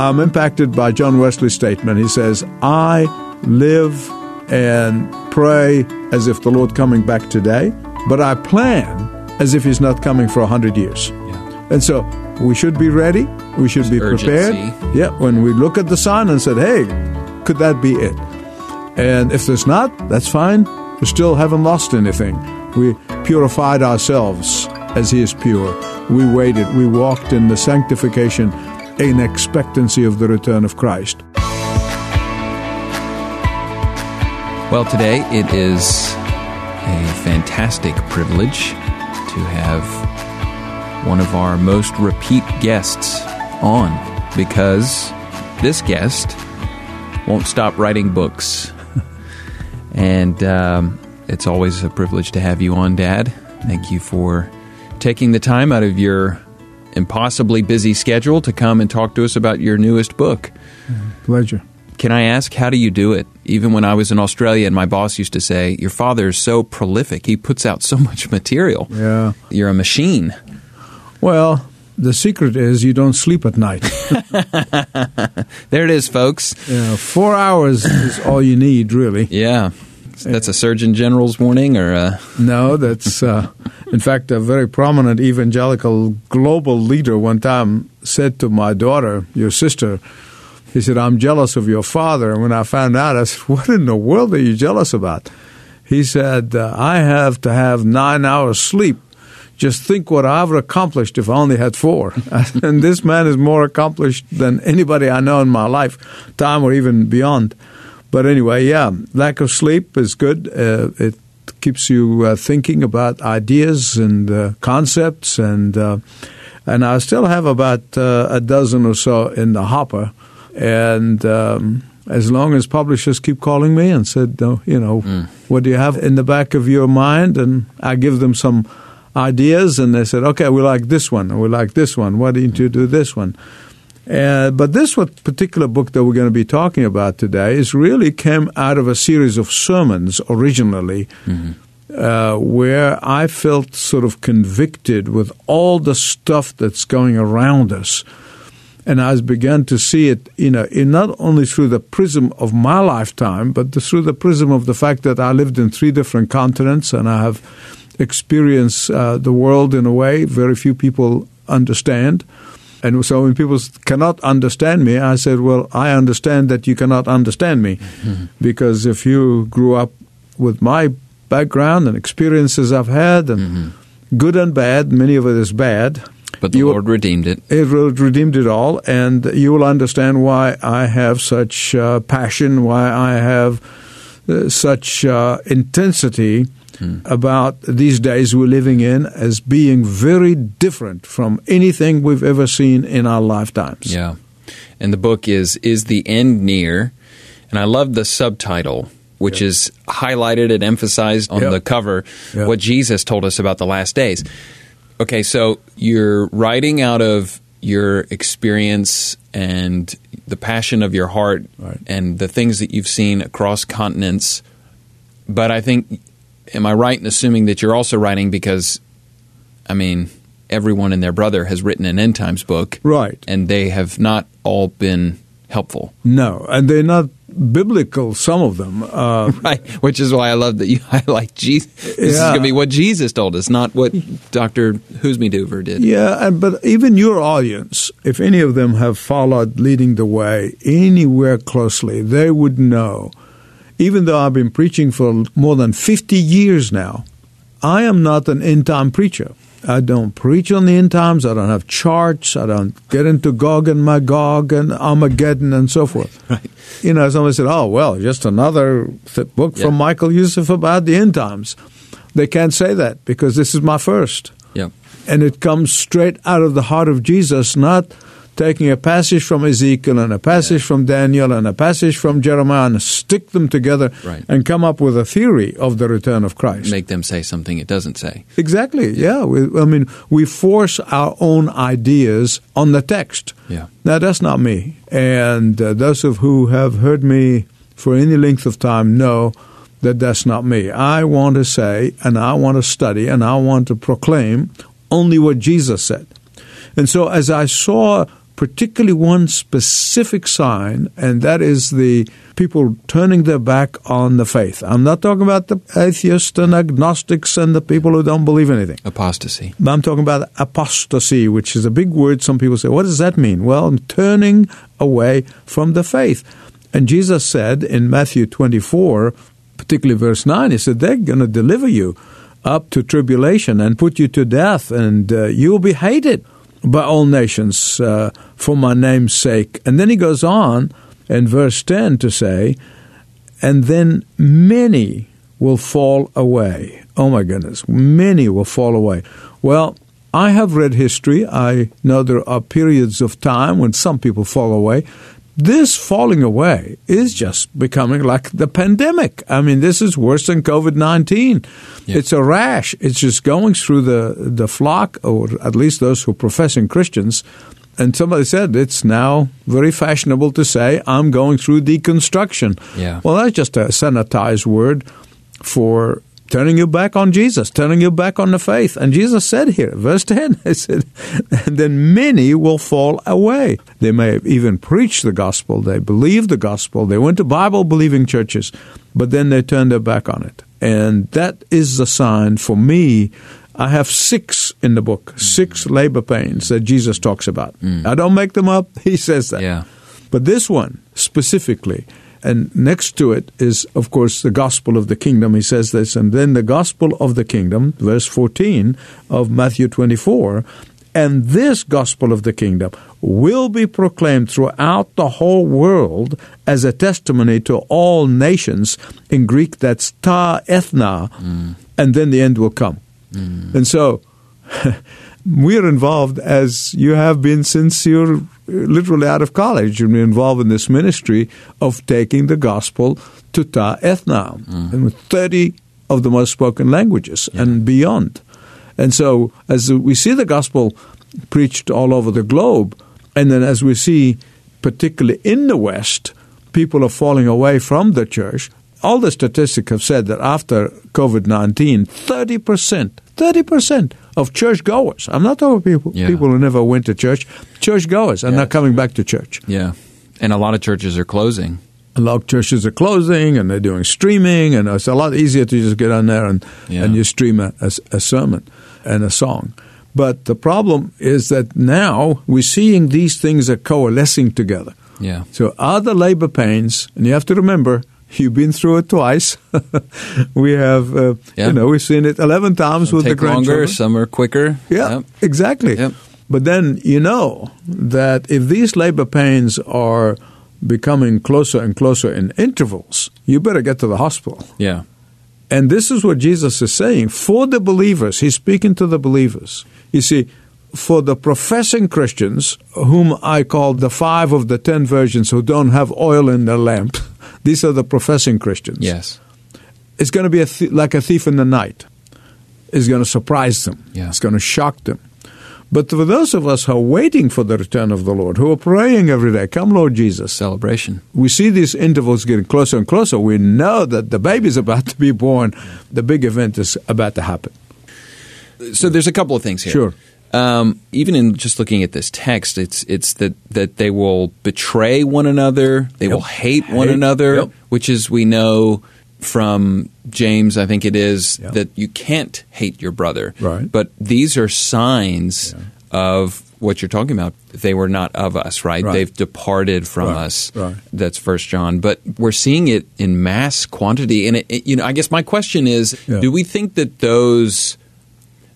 I'm impacted by John Wesley's statement. He says, I live and pray as if the Lord coming back today, but I plan as if he's not coming for a hundred years. Yeah. And so we should be ready. We should be prepared. urgency. Yeah, when we look at the sign and said, hey, could that be it? And if there's not, that's fine. We still haven't lost anything. We purified ourselves as He is pure. We waited. We walked in the sanctification in expectancy of the return of Christ. Well, today it is a fantastic privilege to have one of our most repeat guests on because this guest won't stop writing books. and um, it's always a privilege to have you on, Dad. Thank you for taking the time out of your impossibly busy schedule to come and talk to us about your newest book. Pleasure. Can I ask, how do you do it? Even when I was in Australia and my boss used to say, Your father is so prolific, he puts out so much material. Yeah. You're a machine. Well, the secret is you don't sleep at night. There it is, folks. Yeah, four hours is all you need, really. Yeah. That's a Surgeon General's warning, or uh, No, that's, uh, in fact, a very prominent evangelical global leader one time said to my daughter, your sister, he said, I'm jealous of your father. And when I found out, I said, What in the world are you jealous about? He said, uh, I have to have nine hours sleep. Just think what I've accomplished if I only had four. and this man is more accomplished than anybody I know in my life, time or even beyond. But anyway, yeah, lack of sleep is good. Uh, it keeps you uh, thinking about ideas and uh, concepts, and uh, and I still have about uh, a dozen or so in the hopper. And um, as long as publishers keep calling me and said, no, you know, what do you have in the back of your mind, and I give them some ideas, and they said, okay, we like this one, we like this one. Why don't you do this one? Uh, but this what particular book that we're going to be talking about today is really came out of a series of sermons originally, uh, where I felt sort of convicted with all the stuff that's going around us, and I began to see it, you know, in not only through the prism of my lifetime, but through the prism of the fact that I lived in three different continents and I have experienced uh, the world in a way very few people understand. And so when people cannot understand me, I said, Well, I understand that you cannot understand me. Because if you grew up with my background and experiences I've had, and good and bad, many of it is bad. but the You- Lord redeemed it. It redeemed it all, and you will understand why I have such uh, passion, why I have uh, such uh, intensity about these days we're living in as being very different from anything we've ever seen in our lifetimes. Yeah. And the book is Is the End Near? And I love the subtitle, which is highlighted and emphasized on Yeah. the cover Yeah. what Jesus told us about the last days. Okay, so you're writing out of your experience and the passion of your heart Right. and the things that you've seen across continents. But I think, am I right in assuming that you're also writing because, I mean, everyone and their brother has written an end times book Right. and they have not all been helpful. No, and they're not biblical, some of them. Uh, Right, which is why I love that you highlight Jesus. This is going to be what Jesus told us, not what Dr. Husmiduver did. Yeah, and but even your audience, if any of them have followed leading the way anywhere closely, they would know. Even though I've been preaching for more than 50 years now, I am not an end time preacher. I don't preach on the end times. I don't have charts. I don't get into Gog and Magog and Armageddon and so forth. Right. You know, somebody said, "Oh, well, just another th- book Yeah. from Michael Youssef about the end times." They can't say that because this is my first Yep. and it comes straight out of the heart of Jesus, not taking a passage from Ezekiel and a passage from Daniel and a passage from Jeremiah and stick them together Right. and come up with a theory of the return of Christ. Make them say something it doesn't say. Exactly. Yeah. We, I mean, we force our own ideas on the text. Yeah. Now, that's not me. And uh, those of who have heard me for any length of time know that that's not me. I want to say, and I want to study, and I want to proclaim only what Jesus said. And so, as I saw particularly one specific sign, and that is the people turning their back on the faith. I'm not talking about the atheists and agnostics and the people who don't believe anything. Apostasy. I'm talking about apostasy, which is a big word. Some people say, what does that mean? Well, turning away from the faith. And Jesus said in Matthew 24, particularly verse 9, He said, they're going to deliver you up to tribulation and put you to death, and uh, you will be hated by all nations uh, for my name's sake. And then he goes on in verse 10 to say, and then many will fall away. Oh my goodness, many will fall away. Well, I have read history. I know there are periods of time when some people fall away. This falling away is just becoming like the pandemic. I mean, this is worse than COVID 19. Yeah. It's a rash. It's just going through the, the flock, or at least those who are professing Christians. And somebody said it's now very fashionable to say, I'm going through deconstruction. Yeah. Well, that's just a sanitized word for turning you back on Jesus, turning you back on the faith. And Jesus said here, verse 10, he said, and then many will fall away. They may have even preach the gospel, they believe the gospel, they went to Bible believing churches, but then they turn their back on it. And that is the sign for me. I have six in the book, six labor pains that Jesus talks about. Mm. I don't make them up, he says that. Yeah. But this one specifically, and next to it is, of course, the gospel of the kingdom. He says this, and then the gospel of the kingdom, verse 14 of Matthew 24, and this gospel of the kingdom will be proclaimed throughout the whole world as a testimony to all nations. In Greek, that's ta ethne, mm. and then the end will come. Mm. And so, we're involved as you have been since you're literally out of college and involved in this ministry of taking the gospel to Ta Ethne mm. and 30 of the most spoken languages yeah. and beyond. And so as we see the gospel preached all over the globe, and then as we see particularly in the West, people are falling away from the church, all the statistics have said that after COVID 19, 30%, 30% of churchgoers, I'm not talking people, yeah. people who never went to church, churchgoers are yeah, not coming back to church. Yeah. And a lot of churches are closing. A lot of churches are closing and they're doing streaming, and it's a lot easier to just get on there and, yeah. and you stream a, a, a sermon and a song. But the problem is that now we're seeing these things are coalescing together. Yeah. So other labor pains, and you have to remember, You've been through it twice. we have, uh, yeah. you know, we've seen it 11 times some with the grandchildren. longer, some are quicker. Yeah, yep. exactly. Yep. But then you know that if these labor pains are becoming closer and closer in intervals, you better get to the hospital. Yeah. And this is what Jesus is saying for the believers. He's speaking to the believers. You see, for the professing Christians, whom I call the five of the ten virgins who don't have oil in their lamp, these are the professing Christians. Yes. It's going to be a th- like a thief in the night. It's going to surprise them. Yeah. It's going to shock them. But for those of us who are waiting for the return of the Lord, who are praying every day, come Lord Jesus. Celebration. We see these intervals getting closer and closer. We know that the baby is about to be born. The big event is about to happen. So there's a couple of things here. Sure. Um, even in just looking at this text, it's it's that that they will betray one another, they yep. will hate, hate, one another, yep. which is we know from James, I think it is yep. that you can't hate your brother. Right. But these are signs yeah. of what you're talking about. They were not of us, right? right. They've departed from right. us. Right. That's First John. But we're seeing it in mass quantity, and it, it, you know, I guess my question is: yeah. Do we think that those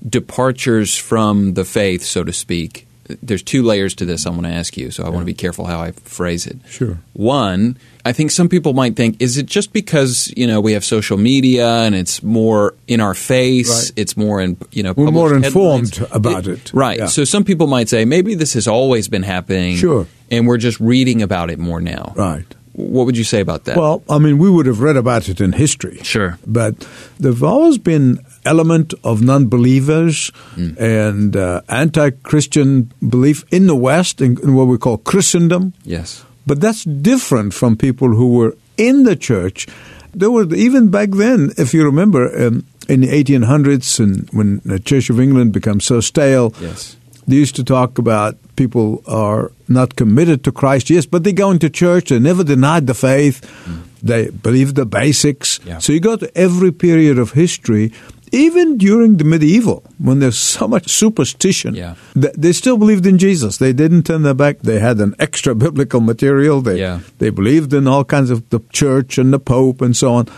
departures from the faith, so to speak. There's two layers to this I want to ask you, so I yeah. want to be careful how I phrase it. Sure. One, I think some people might think, is it just because you know we have social media and it's more in our face, right. it's more in you know we're more informed about it, it. right? Yeah. So some people might say maybe this has always been happening, sure, and we're just reading about it more now, right? What would you say about that? Well, I mean, we would have read about it in history. Sure. But there've always been element of non-believers mm. and uh, anti-Christian belief in the West, in, in what we call Christendom. Yes. But that's different from people who were in the church. There were, even back then, if you remember, um, in the 1800s, and when the Church of England became so stale, yes They used to talk about people are not committed to Christ, yes, but they go into church, they never denied the faith, mm. they believe the basics. Yeah. So you go to every period of history, even during the medieval, when there's so much superstition, yeah. they still believed in Jesus. They didn't turn their back. They had an extra biblical material. They, yeah. they believed in all kinds of the church and the Pope and so on.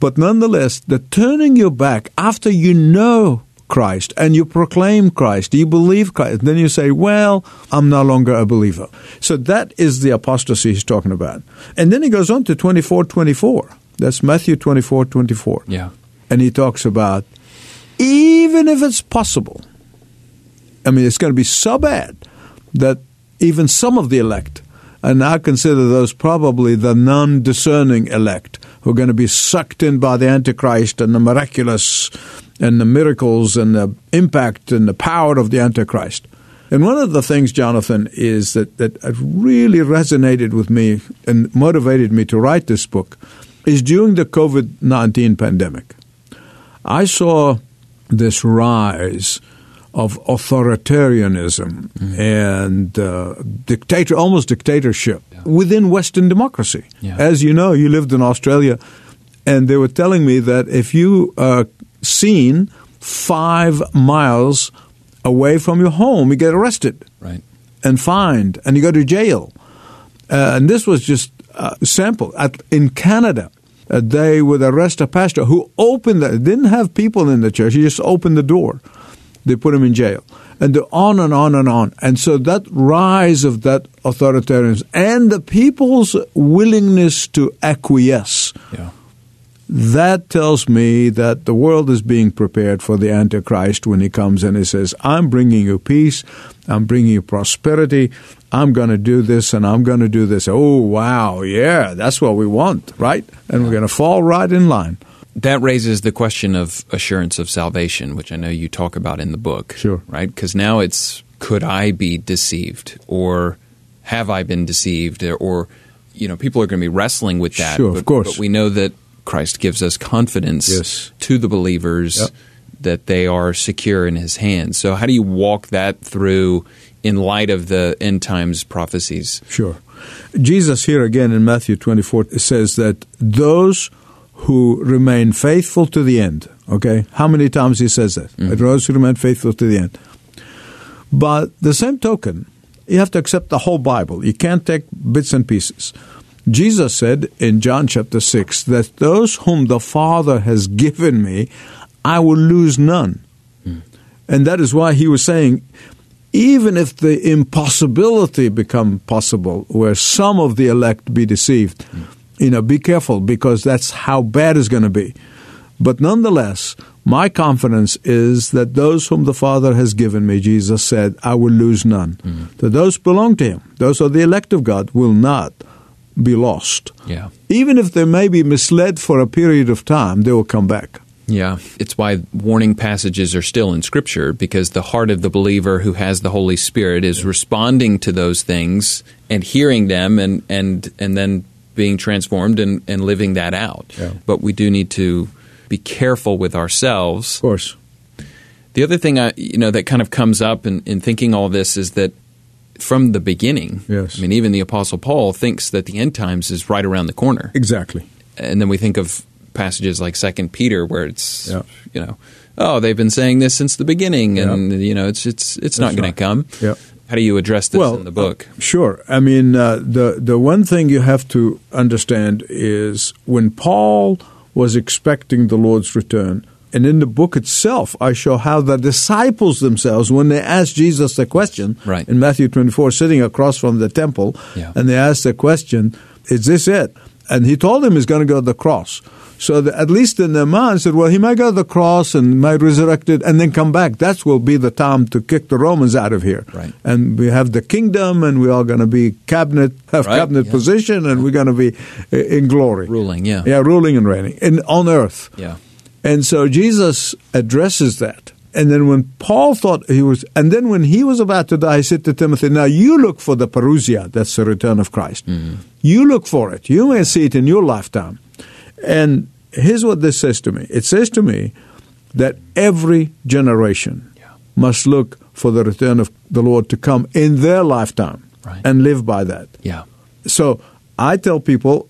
But nonetheless, the turning your back after you know Christ and you proclaim Christ, you believe Christ, then you say, Well, I'm no longer a believer. So that is the apostasy he's talking about. And then he goes on to 24 24. That's Matthew 24 24. Yeah. And he talks about even if it's possible, I mean, it's going to be so bad that even some of the elect, and I consider those probably the non discerning elect, who are going to be sucked in by the Antichrist and the miraculous and the miracles and the impact and the power of the Antichrist. And one of the things, Jonathan, is that, that really resonated with me and motivated me to write this book is during the COVID 19 pandemic. I saw this rise of authoritarianism mm-hmm. and uh, dictator, almost dictatorship yeah. within Western democracy. Yeah. As you know, you lived in Australia, and they were telling me that if you are seen five miles away from your home, you get arrested, right, and fined, and you go to jail. Uh, and this was just a sample. At, in Canada, uh, they would arrest a pastor who opened the, didn't have people in the church. He just opened the door they put him in jail. And on and on and on. And so that rise of that authoritarianism and the people's willingness to acquiesce. Yeah. That tells me that the world is being prepared for the Antichrist when he comes and he says, I'm bringing you peace, I'm bringing you prosperity, I'm going to do this and I'm going to do this. Oh, wow, yeah, that's what we want, right? And we're going to fall right in line that raises the question of assurance of salvation, which I know you talk about in the book. Sure. Right? Because now it's could I be deceived or have I been deceived or you know people are going to be wrestling with that. Sure, but, of course. But we know that Christ gives us confidence yes. to the believers yep. that they are secure in His hands. So how do you walk that through in light of the end times prophecies? Sure. Jesus here again in Matthew 24 says that those who remain faithful to the end. Okay? How many times he says that? Mm-hmm. Those who remain faithful to the end. But the same token, you have to accept the whole Bible. You can't take bits and pieces. Jesus said in John chapter 6 that those whom the Father has given me, I will lose none. Mm. And that is why he was saying, even if the impossibility become possible, where some of the elect be deceived, mm you know, be careful because that's how bad it's going to be. But nonetheless, my confidence is that those whom the Father has given me, Jesus said, I will lose none. Mm-hmm. That those belong to Him, those are the elect of God, will not be lost. Yeah. Even if they may be misled for a period of time, they will come back. Yeah, it's why warning passages are still in Scripture because the heart of the believer who has the Holy Spirit is responding to those things and hearing them and, and, and then being transformed and, and living that out. Yeah. But we do need to be careful with ourselves. Of course. The other thing I, you know that kind of comes up in, in thinking all this is that from the beginning, yes. I mean, even the Apostle Paul thinks that the end times is right around the corner. Exactly. And then we think of passages like Second Peter, where it's yeah. you know, oh, they've been saying this since the beginning, and you know, it's it's it's That's not going right. to come. Yeah. How do you address this well, in the book? Uh, sure. I mean, uh, the the one thing you have to understand is when Paul was expecting the Lord's return, and in the book itself, I show how the disciples themselves, when they asked Jesus the question right. in Matthew 24, sitting across from the temple, yeah. and they asked the question, Is this it? And he told them he's going to go to the cross. So the, at least in their mind, said, well, he might go to the cross and might resurrect it and then come back. That will be the time to kick the Romans out of here. Right. And we have the kingdom, and we're all going to be cabinet, have right. cabinet yeah. position, and we're going to be uh, in glory, ruling. Yeah, yeah, ruling and reigning in on earth. Yeah. And so Jesus addresses that. And then when Paul thought he was, and then when he was about to die, he said to Timothy, Now you look for the parousia, that's the return of Christ. Mm-hmm. You look for it. You may see it in your lifetime. And here's what this says to me it says to me that every generation yeah. must look for the return of the Lord to come in their lifetime Right. and live by that. Yeah. So I tell people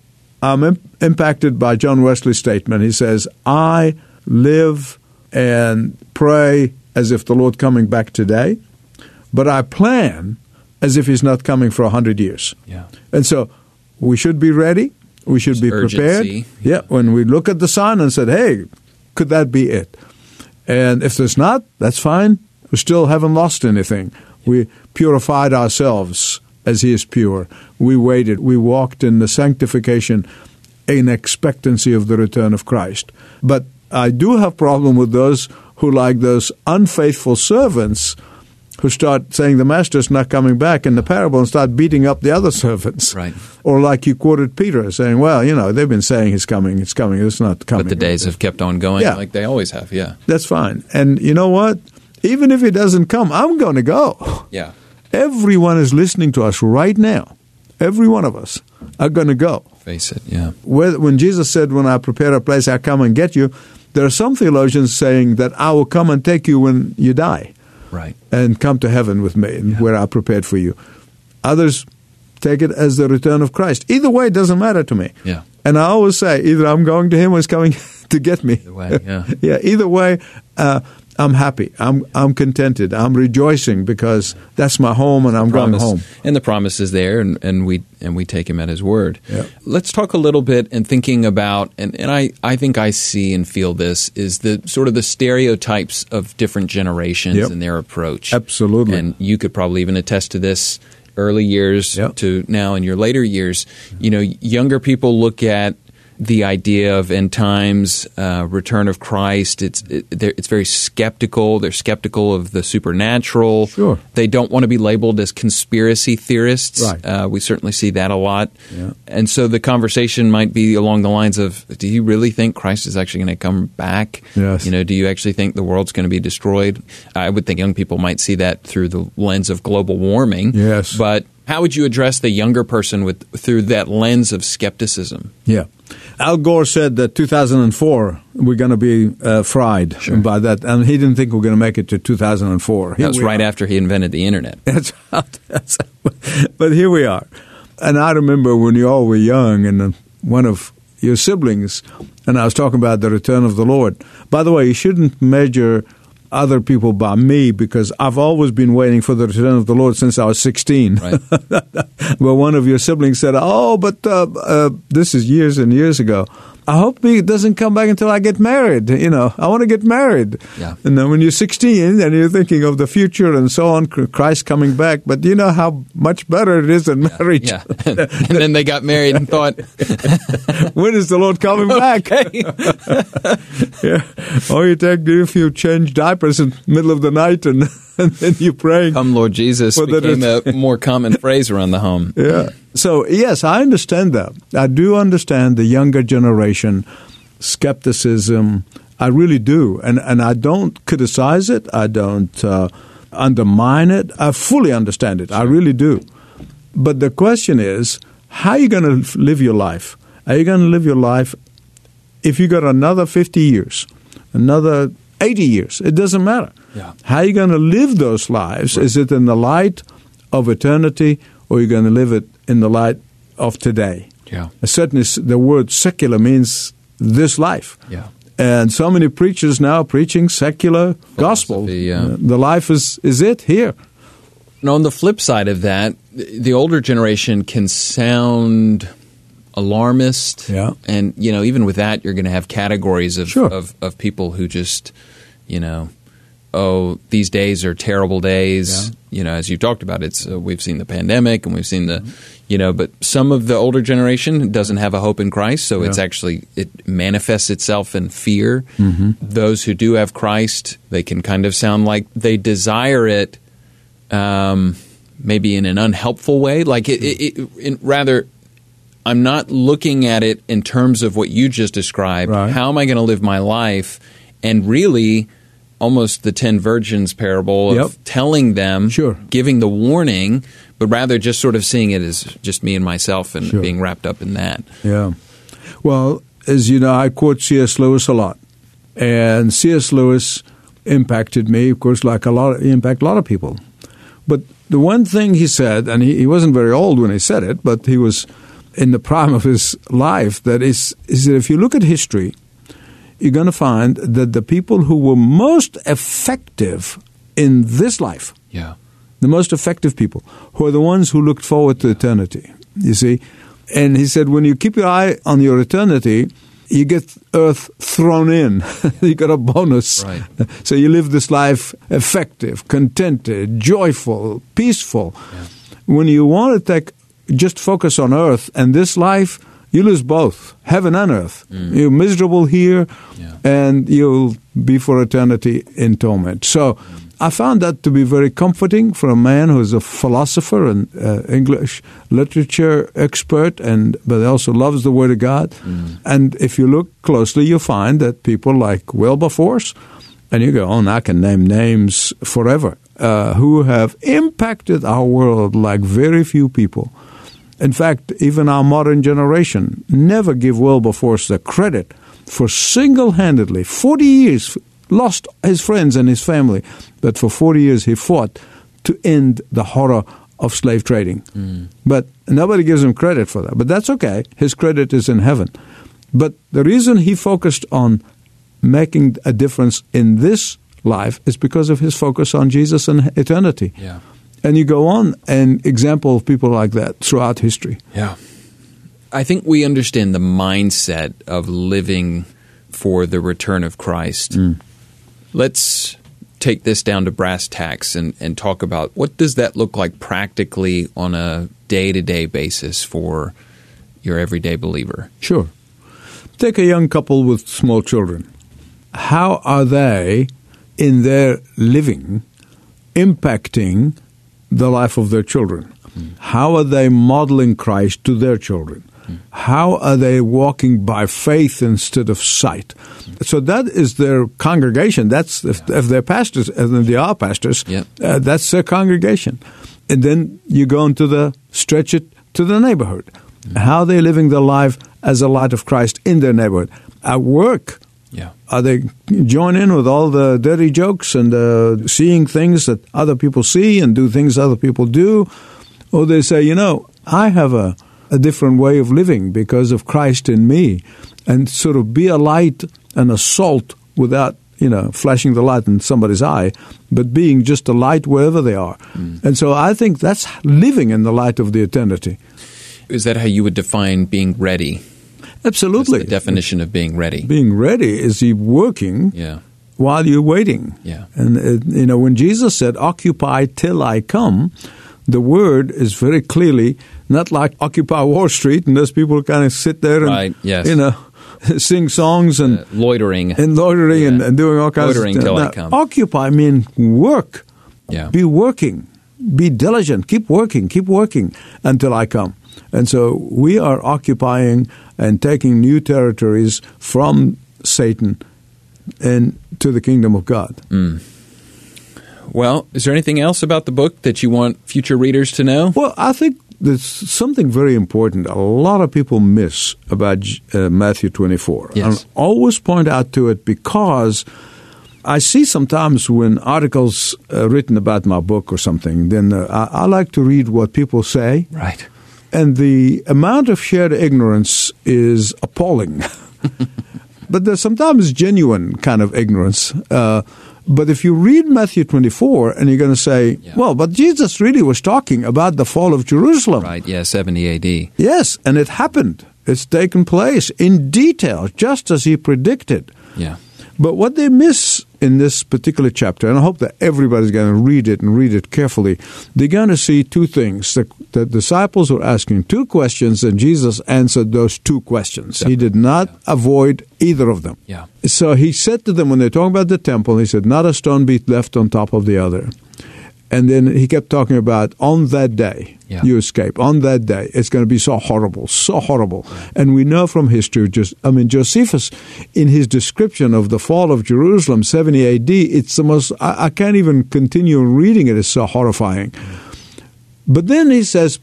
I'm im- impacted by John Wesley's statement. He says, I live and pray as if the Lord coming back today, but I plan as if he's not coming for a hundred years. Yeah. And so we should be ready. We should be prepared. urgency. Yeah, when we look at the sign and said, hey, could that be it? And if there's not, that's fine. We still haven't lost anything. We purified ourselves as He is pure. We waited. We walked in the sanctification in expectancy of the return of Christ. But I do have problem with those who like those unfaithful servants who start saying the master's not coming back in the parable and start beating up the other servants. Right. Or like you quoted Peter saying, well, you know, they've been saying he's coming, it's coming, it's not coming. But the days have kept on going Yeah. like they always have. Yeah. That's fine. And you know what? Even if he doesn't come, I'm going to go. Yeah. Everyone is listening to us right now. Every one of us are going to go. Face it. Yeah. Where- When Jesus said, When I prepare a place, I come and get you, there are some theologians saying that I will come and take you when you die Right. and come to heaven with me and where I prepared for you. Others take it as the return of Christ. Either way, it doesn't matter to me. Yeah. And I always say, either I'm going to him or he's coming to get me. Either way, yeah. yeah, either way, uh, I'm happy. I'm I'm contented. I'm rejoicing because that's my home and I'm going home. and the promise is there, and, and we and we take him at his word. Yeah. Let's talk a little bit and thinking about, and, and I, I think I see and feel this is the sort of the stereotypes of different generations Yep. and their approach. Absolutely. and you could probably even attest to this. Early years Yep. to now in your later years, you know, younger people look at the idea of end times, uh, return of Christ. It's it, it's very skeptical. They're skeptical of the supernatural. Sure. They don't want to be labeled as conspiracy theorists. Right. Uh, we certainly see that a lot. Yeah. And so the conversation might be along the lines of Do you really think Christ is actually going to come back? Yes. You know, do you actually think the world's going to be destroyed? I would think young people might see that through the lens of global warming. Yes. But how would you address the younger person with through that lens of skepticism? Yeah. Al Gore said that 2004 we're going to be uh, fried by that, and he didn't think we are going to make it to 2004. Here That was right are. after he invented the internet. That's, that's but here we are. And I remember when you all were young, and uh, one of your siblings, and I was talking about the return of the Lord. By the way, you shouldn't measure other people by me because I've always been waiting for the return of the Lord since I was 16. Right. but one of your siblings said, "Oh, but uh, uh, this is years and years ago. I hope he doesn't come back until I get married. You know, I want to get married." Yeah. And then when you're 16 and you're thinking of the future and so on, Christ coming back, but you know how much better it is than marriage. Yeah. and then they got married and thought, when is the Lord coming back? yeah. All you take do if you change diapers in the middle of the night and, and then you're praying. Come, Lord Jesus, Well, became a more common phrase around the home. Yeah. So, yes, I understand that. I do understand the younger generation skepticism. I really do. And, and I don't criticize it. I don't uh, undermine it. I fully understand it. I really do. But the question is, how are you going to live your life? Are you going to live your life if you got another 50 years, another 80 years? It doesn't matter. Yeah. How are you going to live those lives? Is it in the light of eternity or are you going to live it in the light of today? Yeah. Certainly, the word secular means this life. Yeah. And so many preachers now are preaching secular gospel. yeah. Uh, The life is, is it here. And on the flip side of that, the older generation can sound alarmist. Yeah. And, you know, even with that, you're going to have categories of, Sure. of, of people who just, you know, oh, these days are terrible days. Yeah. You know, as you talked about, it's uh, we've seen the pandemic and we've seen the, Mm-hmm. you know, but some of the older generation doesn't have a hope in Christ, so it's actually it manifests itself in fear. Mm-hmm. Those who do have Christ, they can kind of sound like they desire it, um, maybe in an unhelpful way. Like it, it, it in, rather. I'm not looking at it in terms of what you just described. Right. How am I going to live my life? And really, almost the ten virgins parable of Yep. telling them, Sure. giving the warning, but rather just sort of seeing it as just me and myself and Sure. being wrapped up in that. Yeah. Well, as you know, I quote C.S. Lewis a lot. And C.S. Lewis impacted me, of course, like a lot, impact a lot of people. But the one thing he said, and he, he wasn't very old when he said it, but he was in the prime of his life, that is, is that if you look at history, you're going to find that the people who were most effective in this life, Yeah. the most effective people, who are the ones who looked forward to eternity. You see? And he said, when you keep your eye on your eternity, you get earth thrown in. you got a bonus. Right. So you live this life effective, contented, joyful, peaceful. When you want to take just focus on earth and this life, you lose both, heaven and earth. You're miserable here, Yeah. and you'll be for eternity in torment. So I found that to be very comforting for a man who is a philosopher and uh, English literature expert, and but also loves the Word of God. And if you look closely, you'll find that people like Wilberforce, and you go, oh, I can name names forever, uh, who have impacted our world like very few people. In fact, even our modern generation never give Wilberforce the credit for single-handedly, 40 years, lost his friends and his family, but for 40 years he fought to end the horror of slave trading. Hmm. But nobody gives him credit for that. But that's okay. His credit is in heaven. But the reason he focused on making a difference in this life is because of his focus on Jesus and eternity. Yeah. And you go on and example of people like that throughout history. Yeah. I think we understand the mindset of living for the return of Christ. Mm. Let's take this down to brass tacks and, and talk about what does that look like practically on a day to day basis for your everyday believer? Sure. Take a young couple with small children. How are they, in their living, impacting the life of their children? How are they modeling Christ to their children? How are they walking by faith instead of sight? So that is their congregation. That's if, if they're pastors, and they are pastors. Yep. Uh, that's their congregation. And then you go into the stretch it to the neighborhood. How are they're living their life as a light of Christ in their neighborhood. At work, Yeah. are they join in with all the dirty jokes and uh, seeing things that other people see and do things other people do? Or they say, you know, I have a, a different way of living because of Christ in me, and sort of be a light and a salt without, you know, flashing the light in somebody's eye, but being just a light wherever they are. And so I think that's living in the light of the eternity. Is that how you would define being ready? Absolutely. the definition of being ready? being ready is he working Yeah. while you're waiting. Yeah. And, uh, you know, when Jesus said, occupy till I come, the word is very clearly not like occupy Wall Street and those people kind of sit there and, Right, yes. you know, sing songs and, Uh, loitering. and loitering and, Yeah. and doing all kinds Loitering of till I come. Occupy mean work. Yeah. Be working. Be diligent. Keep working. Keep working until I come. And so we are occupying and taking new territories from Satan and to the kingdom of God. Well, is there anything else about the book that you want future readers to know? Well, I think there's something very important a lot of people miss about uh, Matthew 24. Yes. And always point out to it because I see sometimes when articles uh, written about my book or something, then uh, I, I like to read what people say. Right. And the amount of shared ignorance is appalling. but there's sometimes genuine kind of ignorance. Uh, but if you read Matthew 24 and you're going to say, Yeah. well, but Jesus really was talking about the fall of Jerusalem. Right. Yeah. 70 AD. Yes, and it happened. It's taken place in detail, just as he predicted. Yeah. But what they miss in this particular chapter, and I hope that everybody's going to read it and read it carefully, they're going to see two things. The, the disciples were asking two questions, and Jesus answered those two questions. He did not avoid either of them. Yeah. So he said to them, when they're talking about the temple, he said, Not a stone be left on top of the other. And then he kept talking about on that day Yeah. you escape. On that day, it's going to be so horrible, so horrible. And we know from history, just I mean, Josephus, in his description of the fall of Jerusalem, 70 A.D., it's the most. I, I can't even continue reading it. It's so horrifying. But then he says,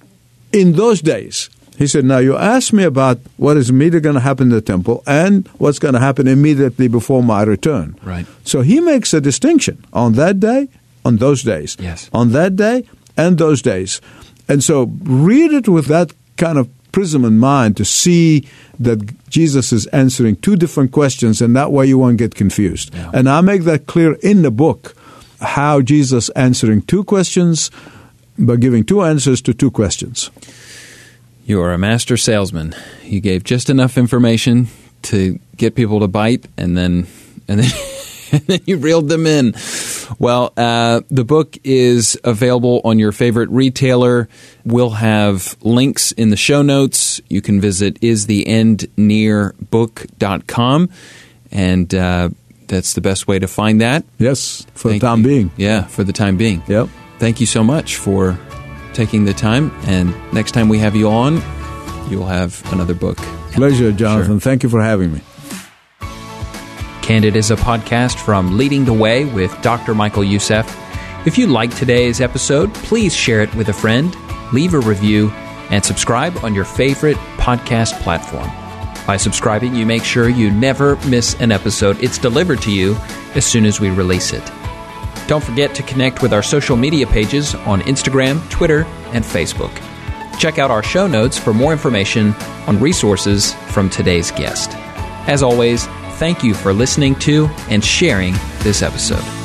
in those days, He said, Now you ask me about what is immediately going to happen in the temple and what's going to happen immediately before my return. Right. So he makes a distinction on that day, on those days. Yes. On that day and those days. And so read it with that kind of prism in mind to see that Jesus is answering two different questions, and that way you won't get confused. Yeah. And I make that clear in the book how Jesus answering two questions by giving two answers to two questions. You are a master salesman. You gave just enough information to get people to bite, and then and then, and then you reeled them in. Well, uh, the book is available on your favorite retailer. We'll have links in the show notes. You can visit istheendnearbook.com, and uh, that's the best way to find that. Yes, for Thank the time you. being. Yeah, for the time being. Yep. Thank you so much for taking the time. And next time we have you on, you'll have another book. Pleasure, Jonathan. Sure. Thank you for having me. Candid is a podcast from Leading the Way with Dr. Michael Youssef. If you liked today's episode, please share it with a friend, leave a review, and subscribe on your favorite podcast platform. By subscribing, you make sure you never miss an episode. It's delivered to you as soon as we release it. Don't forget to connect with our social media pages on Instagram, Twitter, and Facebook. Check out our show notes for more information on resources from today's guest. As always, thank you for listening to and sharing this episode.